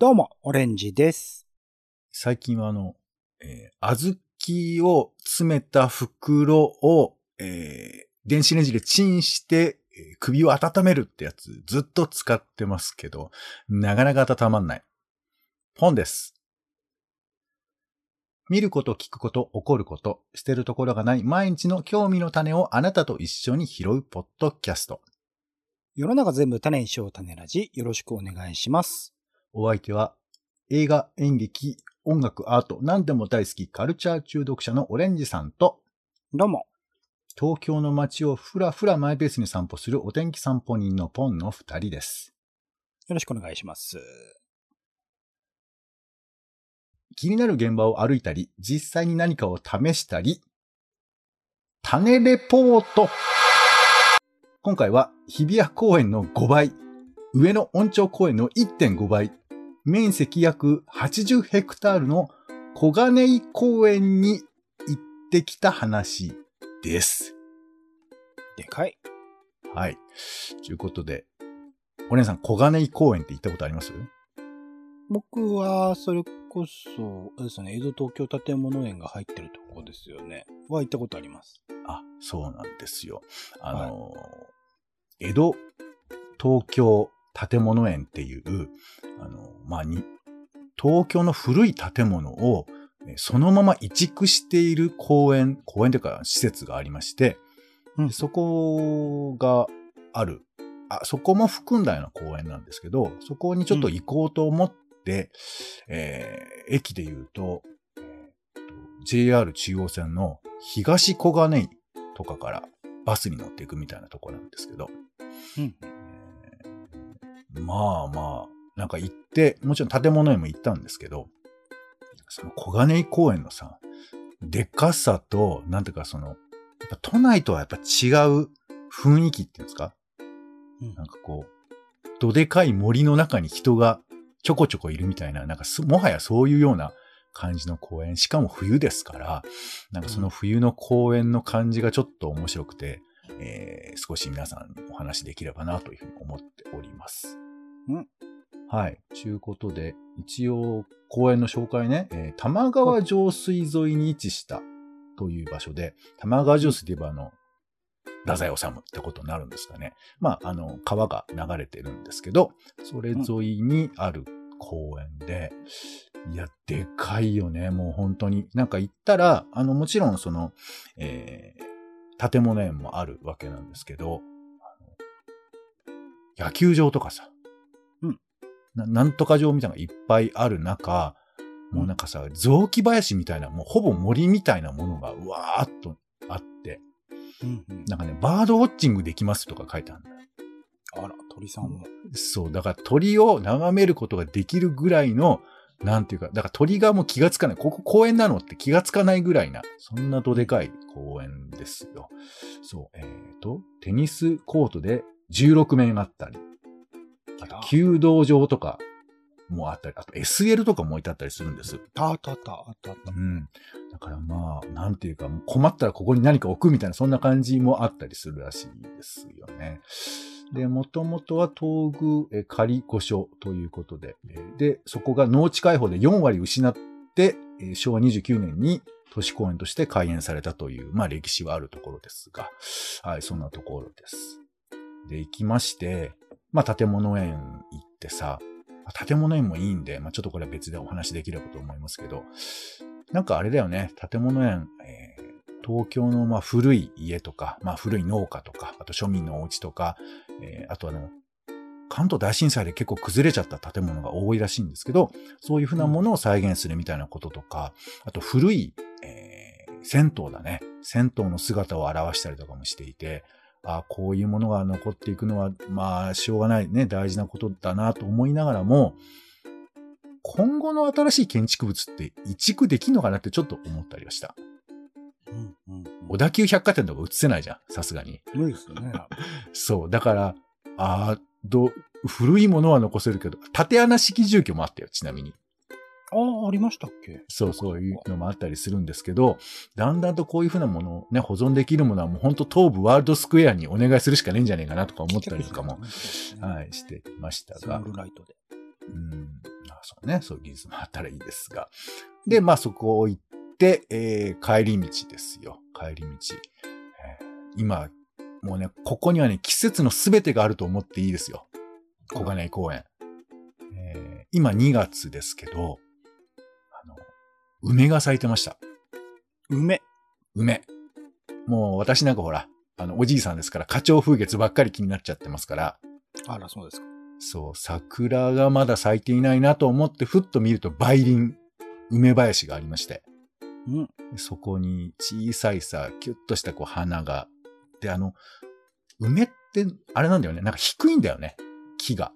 どうも、オレンジです。最近はあの、えー、小豆を詰めた袋を、えー電子レンジでチンして、えー首を温めるってやつずっと使ってますけど、なかなか温まんない。本です。見ること、聞くこと、起こること、捨てるところがない毎日の興味の種をあなたと一緒に拾うポッドキャスト。世の中全部種にしよう種ラジ、よろしくお願いします。お相手は映画、演劇、音楽、アート、何でも大好きカルチャー中毒者のオレンジさんと、どうも。東京の街をふらふらマイペースに散歩するお天気散歩人のポンの二人です。よろしくお願いします。気になる現場を歩いたり、実際に何かを試したり、種レポート今回は日比谷公園の5倍、上野恩町公園の1.5倍、面積約80ヘクタールの小金井公園に行ってきた話です。でかい。はい。ということで、お姉さん、小金井公園って行ったことあります？僕は、それこそ、ですね、江戸東京建物園が入ってるとこですよね。は行ったことあります。あ、そうなんですよ。あの、江戸東京建物園っていう、あの、まあ、に、東京の古い建物をえそのまま移築している公園、公園というか施設がありまして、うんそこがある。あ、そこも含んだような公園なんですけど、そこにちょっと行こうと思って、えー駅で言うと、え JR 中央線の東小金井とかからバスに乗っていくみたいなところなんですけど、うん。えーまあまあ、なんか行って、もちろん建物へも行ったんですけど、その小金井公園のさ、でかさと、なんていうかその、やっぱ都内とはやっぱ違う雰囲気っていうんですか？うんなんかこう、どでかい森の中に人がちょこちょこいるみたいな、なんかすもはやそういうような感じの公園。しかも冬ですから、なんかその冬の公園の感じがちょっと面白くて、えー少し皆さんにお話できればなというふうに思っております。うんはい。ちゅうことで、一応公園の紹介ね、えー玉川上水沿いに位置したという場所で、玉川上水といえばあの、太宰治ってことになるんですかね。まあ、あの、川が流れてるんですけど、それ沿いにある公園で、いや、でかいよね、もう本当に。なんか行ったら、あの、もちろんその、えー建物園もあるわけなんですけど、野球場とかさ、な。なんとか場みたいなのがいっぱいある中、もうなんかさ、雑木林みたいな、もうほぼ森みたいなものがうわーっとあって、うんうん。なんかね、バードウォッチングできますとか書いてあるんだよ。あら、鳥さんも。そう、だから鳥を眺めることができるぐらいの、なんていうか、だから鳥がもう気がつかない。ここ公園なのって気がつかないぐらいな、そんなどでかい公園ですよ。そう、えっ、と、テニスコートで16面あったり、あと弓道場とかもあったり、あと SL とかも置いてあったりするんです。あったあった、あったあった。うん。だからまあ、なんていうか、困ったらここに何か置くみたいな、そんな感じもあったりするらしいですよね。で、もともとは東宮え仮御所ということで、えーで、そこが農地開放で4割失って、えー昭和29年に都市公園として開園されたという、まあ歴史はあるところですが、はい、そんなところです。で、行きまして、まあ建物園行ってさ、建物園もいいんで、まあちょっとこれは別でお話できればと思いますけど、なんかあれだよね、建物園、えー東京のまあ古い家とか、まあ古い農家とか、あと庶民のお家とか、えーあとあの、関東大震災で結構崩れちゃった建物が多いらしいんですけど、そういうふうなものを再現するみたいなこととか、あと古い、えー銭湯だね。銭湯の姿を表したりとかもしていて、あこういうものが残っていくのは、まあ、しょうがないね、大事なことだなと思いながらも、今後の新しい建築物って移築できんのかなってちょっと思ったりはした。うんうんうん。小田急百貨店とか映せないじゃん、さすがに。無理ですよね。そう。だから、ああ、ど、古いものは残せるけど、縦穴式住居もあったよ、ちなみに。ああ、ありましたっけ？そう、そういうのもあったりするんですけど、だんだんとこういうふうなものをね、保存できるものはもう本当東部ワールドスクエアにお願いするしかねえんじゃねえかなとか思ったりとかも、はい、してましたがライトで。うん、なあそうね、そういう技術もあったらいいですが。で、まあそこを行って、えー帰り道ですよ。帰り道。えー今、もうね、ここにはね、季節のすべてがあると思っていいですよ。小金井公園。えー今2月ですけど、梅が咲いてました。梅。梅。もう私なんかほら、あの、おじいさんですから、花鳥風月ばっかり気になっちゃってますから、あら、そうですか。そう、桜がまだ咲いていないなと思って、ふっと見ると梅林、梅林がありまして、うん。でそこに小さいさ、キュッとしたこう花が。で、あの、梅って、あれなんだよね。なんか低いんだよね。木が。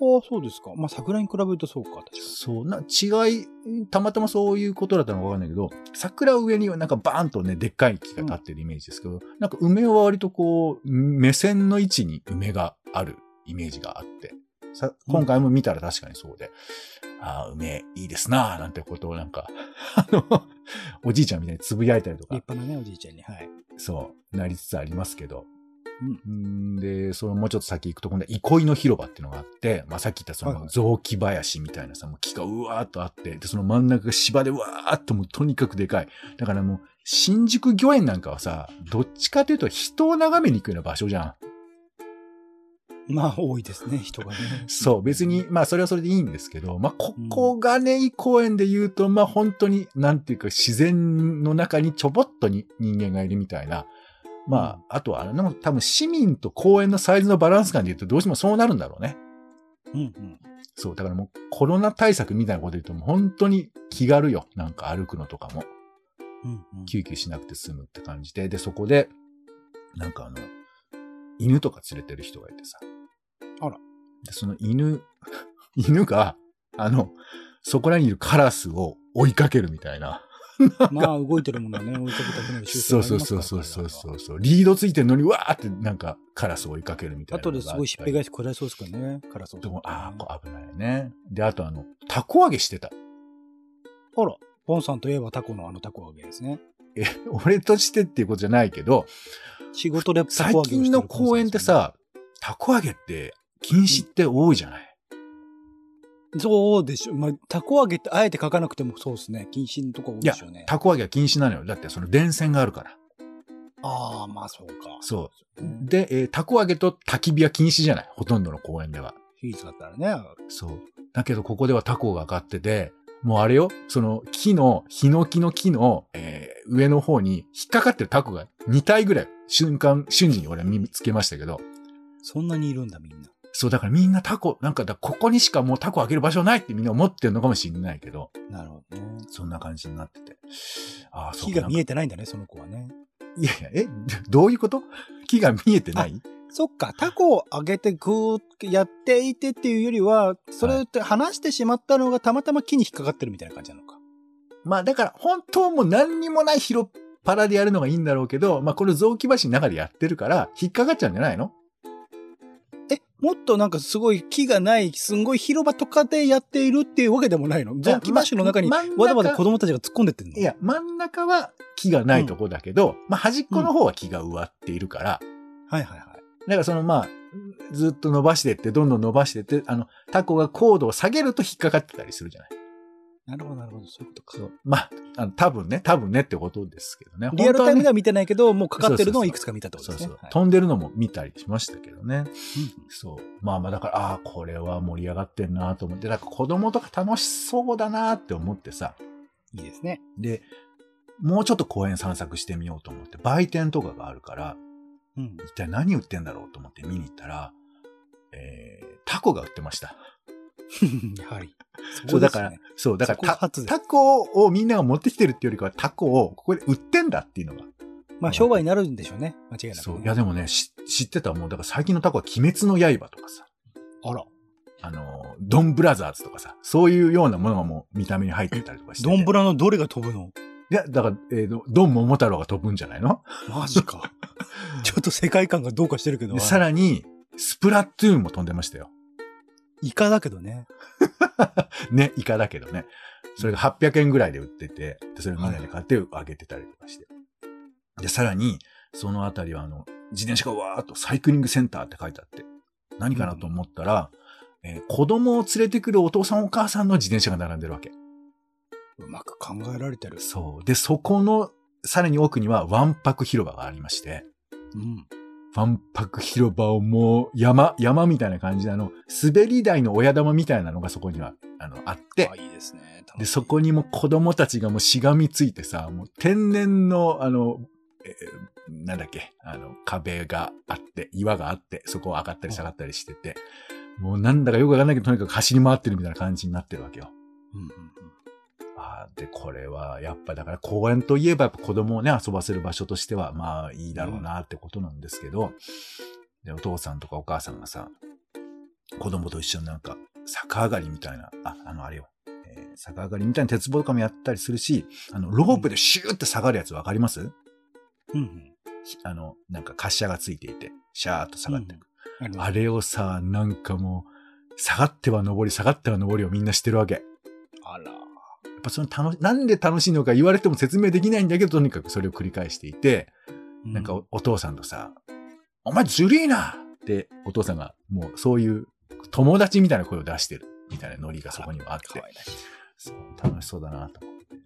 ああ、そうですか？まあ、桜に比べるとそうか、確かに。そう、な、違い、たまたまそういうことだったのかわかんないけど、桜上にはなんかバーンとね、でっかい木が立ってるイメージですけど、なんか梅は割とこう、目線の位置に梅があるイメージがあって、さ今回も見たら確かにそうで、ああ、梅いいですなぁ、なんてことをなんか、あの、おじいちゃんみたいにつぶやいたりとか立、派なね、おじいちゃんに。はい。そう、なりつつありますけど、うん、で、そのもうちょっと先行くと、今度は憩いの広場っていうのがあって、まあさっき言ったその雑木林みたいなさ、もう木がうわーっとあって、で、その真ん中が芝でうわーっともうとにかくでかい。だからもう、新宿御苑なんかはさ、どっちかというと人を眺めに行くような場所じゃん。まあ、多いですね、人がね。そう、別に、まあそれはそれでいいんですけど、まあここがね、公園で言うと、まあ本当に、なんていうか自然の中にちょぼっとに人間がいるみたいな。まあ、あとはあれの、多分市民と公園のサイズのバランス感で言うとどうしてもそうなるんだろうね。うんうん。そう、だからもうコロナ対策みたいなこと言うともう本当に気軽よ。なんか歩くのとかも。うんうん。救急しなくて済むって感じで。で、そこで、なんかあの、犬とか連れてる人がいてさ。あら。で、その犬、犬が、あの、そこらにいるカラスを追いかけるみたいな。まあ、動いてるものはね、追いかけたくなる習そう性があそうりますからそうそうそうそうそう。リードついてるのに、わーってなんかカラスを追いかけるみたいなあったり。ですごいしっぺ返し食らいそうですからね、カラスを。でも、ああ、こう危ないね。で、あとあの、タコ揚げしてた。あら、ポンさんといえばタコのあのタコ揚げですね。え、俺としてっていうことじゃないけど、仕事でタ最コ揚げをしてる近の公園ってさ、タコ揚げって禁止って多いじゃない、そうでしょ。まあ、タコ揚げってあえて書かなくてもそうですね。禁止のとこ多いでしょうね。タコ揚げは禁止なのよ。だってその電線があるから。ああ、まあそうか。そう。うんで、えータコ揚げと焚き火は禁止じゃないほとんどの公園では。フィーズだったらね。そう。だけどここではタコが上がってて、もうあれよ、その木の、ヒノキの木の、えー上の方に引っかかってるタコが2体ぐらい瞬間、瞬時に俺は見つけましたけど、そんなにいるんだ、みんな。そう、だからみんなタコ、なんかだ、ここにしかもうタコあげる場所ないってみんな思ってるのかもしれないけど、なるほどね。そんな感じになってて。ああ、そう木が見えて。てないんだね、その子はね。いやいや、え、どういうこと？木が見えてない？そっか、タコを揚げてグーッやっていてっていうよりは、それって離してしまったのがたまたま木に引っかかってるみたいな感じなのか。まあだから本当もう何にもない広っ腹でやるのがいいんだろうけど、まあこれ雑木橋の中でやってるから引っかかっちゃうんじゃないの？え、もっとなんかすごい木がない、すんごい広場とかでやっているっていうわけでもないの？雑木橋の中にま真ん中わざわざ子供たちが突っ込んでってんの？いや、真ん中は木がないとこだけど、まあ端っこの方は木が植わっているから、はいはいはい。だからそのまあ、ずっと伸ばしてって、どんどん伸ばしてって、あの、タコが高度を下げると引っかかってたりするじゃない。なるほどなるほど、そういうことか。そう。まあ、あの多分ね、多分ねってことですけどね。リアルタイムでだは見てないけど、もうかかってるのをいくつか見たってことそうそう、ですね。はい飛んでるのも見たりしましたけどね。うんそう。まあまあだから、ああ、これは盛り上がってんなと思って、なんか子供とか楽しそうだなって思ってさ。いいですね。で、もうちょっと公園散策してみようと思って、売店とかがあるから、うん。一体何売ってんだろうと思って見に行ったら、えー、タコが売ってました。やはり。そう、だから、そう、だからタタコをみんなが持ってきてるっていうよりかはタコをここで売ってんだっていうのが。まあ商売になるんでしょうね。間違いなく、ね。そう。いやでもね、し知ってたもう、だから最近のタコは鬼滅の刃とかさ、あら。あの、ドンブラザーズとかさ、そういうようなものがもう見た目に入ってたりとかしてて。ドンブラのどれが飛ぶの？いや、だから、えーとドン桃太郎が飛ぶんじゃないの？マジか。ちょっと世界観がどうかしてるけどで。さらに、スプラトゥーンも飛んでましたよ。イカだけどね。ね、イカだけどね。それが800円ぐらいで売ってて、でそれをみんなで買ってあげてたりとかして。で、さらに、そのあたりはあの、自転車がわーっとサイクリングセンターって書いてあって、何かなと思ったら、えー子供を連れてくるお父さんお母さんの自転車が並んでるわけ。うまく考えられてる。そう。で、そこの、さらに奥には、わんぱく広場がありまして、うん。わんぱく広場をもう、山、山みたいな感じで、あの、滑り台の親玉みたいなのがそこには、あの、あってあ、、いいですね。で、いそこにも子供たちがもうしがみついてさ、もう天然の、あの、えーなんだっけ、あの、壁があって、岩があって、そこを上がったり下がったりしてて、もうなんだかよくわかんないけど、とにかく走り回ってるみたいな感じになってるわけよ。うんうんで、これは、やっぱだから公園といえばやっぱ子供をね、遊ばせる場所としては、まあいいだろうなってことなんですけど、で、お父さんとかお母さんがさ、子供と一緒になんか、逆上がりみたいな、あ、あの、あれよ、えー逆上がりみたいな鉄棒とかもやったりするし、あの、ロープでシューって下がるやつわかります、うん。うんあの、なんか滑車がついていて、シャーっと下がっていく。うん。ああれをさ、なんかもう、下がっては登り、下がっては登りをみんなしてるわけ。ぱその楽し、なんで楽しいのか言われても説明できないんだけど、とにかくそれを繰り返していて、なんかおお父さんとさ、お前ずるいなってお父さんがもうそういう友達みたいな声を出してるみたいなノリがそこにもあって、そう楽しそうだなと。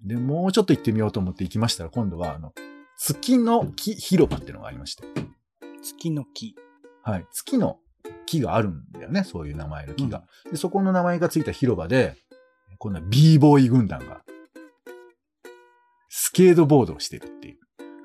で、もうちょっと行ってみようと思って行きましたら、今度はあの、月の木広場っていうのがありまして、月の木。はい、月の木があるんだよね、そういう名前の木が。で、そこの名前がついた広場で、今度は b ボーイ軍団が、スケートボードをしてるっていう。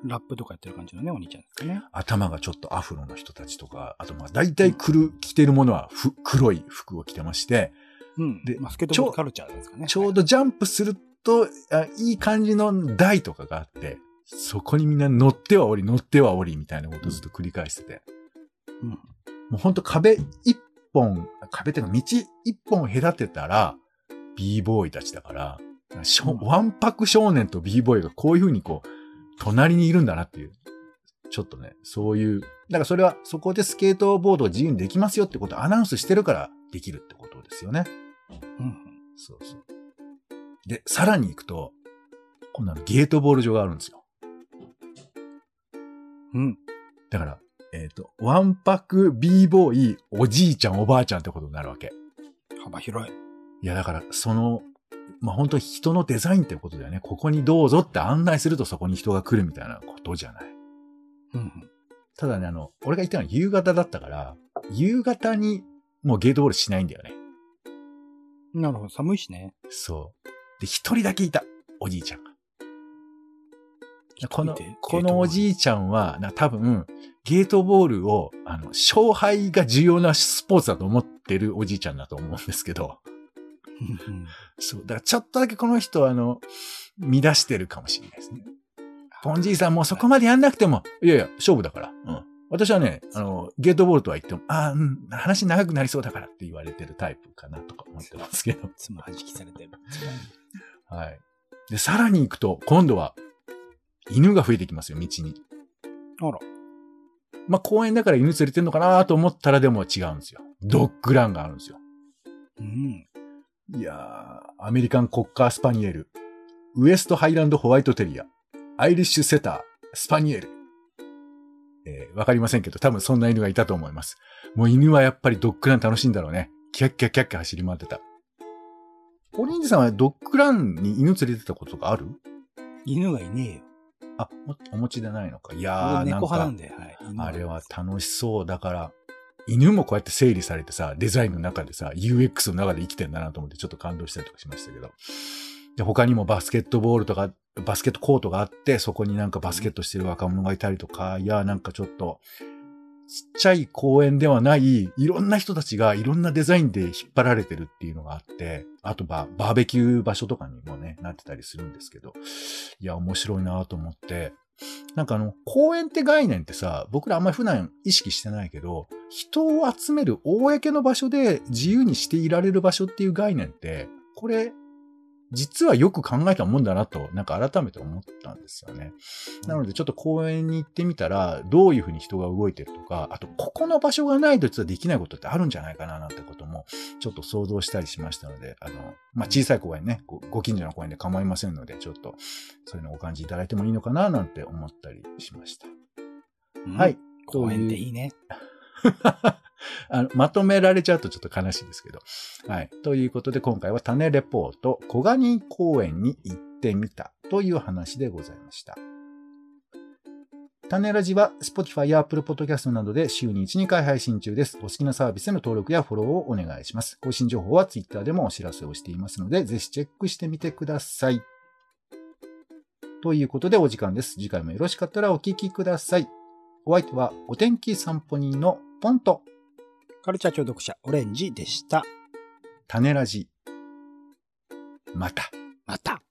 ラップとかやってる感じのね、お兄ちゃんですかね。頭がちょっとアフロの人たちとか、あとまあ大体くる、着てるものはふ黒い服を着てまして、うん。でまあ、スケートボードカルチャーですかね。ちょうどジャンプすると、あいい感じの台とかがあって、そこにみんな乗っては降り、乗っては降りみたいなことをずっと繰り返してて、うん。もうほんと壁一本、壁っていうか道一本隔てたら、b ボーイたちだから、わんぱく少年と b ボーイがこういう風にこう、隣にいるんだなっていう。ちょっとね、そういう、だからそれはそこでスケートボードを自由にできますよってことをアナウンスしてるからできるってことですよね。うん。そうそう。で、さらに行くと、今度はゲートボール場があるんですよ。うん。だから、えっ、と、ワンパク b ボーイ、おじいちゃんおばあちゃんってことになるわけ。幅広い。いや、だから、その、まあ、本当に人のデザインってことだよね。ここにどうぞって案内するとそこに人が来るみたいなことじゃない。うん。ただね、あの、俺が言ったのは夕方だったから、夕方にもうゲートボールしないんだよね。なるほど。寒いしね。そう。で、一人だけいた。おじいちゃんが。このこのおじいちゃんは、な多分、ゲートボールを、あの、勝敗が重要なスポーツだと思ってるおじいちゃんだと思うんですけど、そう。だからちょっとだけこの人は、あの、乱してるかもしれないですね。ポンじいさんもうそこまでやんなくても、いやいや、勝負だから。うん。私はね、あの、ゲートボールとは言っても、ああ、うん、話長くなりそうだからって言われてるタイプかなとか思ってますけど。つまはじきされてる。はい。で、さらに行くと、今度は、犬が増えてきますよ、道に。あら。まあ、公園だから犬連れてんのかなと思ったらでも違うんですよ。ドッグランがあるんですよ。うん。いやー、アメリカンコッカースパニエル、ウエストハイランドホワイトテリア、アイリッシュセター、スパニエル。えーわかりませんけど、多分そんな犬がいたと思います。もう犬はやっぱりドッグラン楽しいんだろうね。キャッキャッキャッキャ走り回ってた。オレンジさんはドッグランに犬連れてたことがある犬がいねえよ。あ、お持ちでないのか。いやー、猫派なん、で、はい。あれは楽しそう。だから、犬もこうやって整理されてさ、デザインの中でさ、UX の中で生きてんだなと思ってちょっと感動したりとかしましたけど。で、他にもバスケットボールとか、バスケットコートがあって、そこになんかバスケットしてる若者がいたりとか、いや、なんかちょっと、ちっちゃい公園ではない、いろんな人たちがいろんなデザインで引っ張られてるっていうのがあって、あとババーベキュー場所とかにもね、なってたりするんですけど、いや、面白いなと思って、なんかあの、公園って概念ってさ、僕らあんまり普段意識してないけど、人を集める公の場所で自由にしていられる場所っていう概念って、これ、実はよく考えたもんだなと、なんか改めて思ったんですよね。なのでちょっと公園に行ってみたら、どういうふうに人が動いてるとか、あと、ここの場所がないと実はできないことってあるんじゃないかななんてことも、ちょっと想像したりしましたので、あの、まあ、小さい公園ね、ごご近所の公園で構いませんので、ちょっと、そういうのをお感じいただいてもいいのかななんて思ったりしました。うんはい。公園っていいね。あの、まとめられちゃうとちょっと悲しいですけど。はい。ということで今回は種レポート、小ガニ公園に行ってみたという話でございました。種ラジは Spotify や Apple Podcast などで週に1、2回配信中です。お好きなサービスへの登録やフォローをお願いします。更新情報は Twitter でもお知らせをしていますので、ぜひチェックしてみてください。ということでお時間です。次回もよろしかったらお聞きください。お相手はお天気散歩人のポンとカルチャー聴読者、オレンジでした。種ラジ。また。また。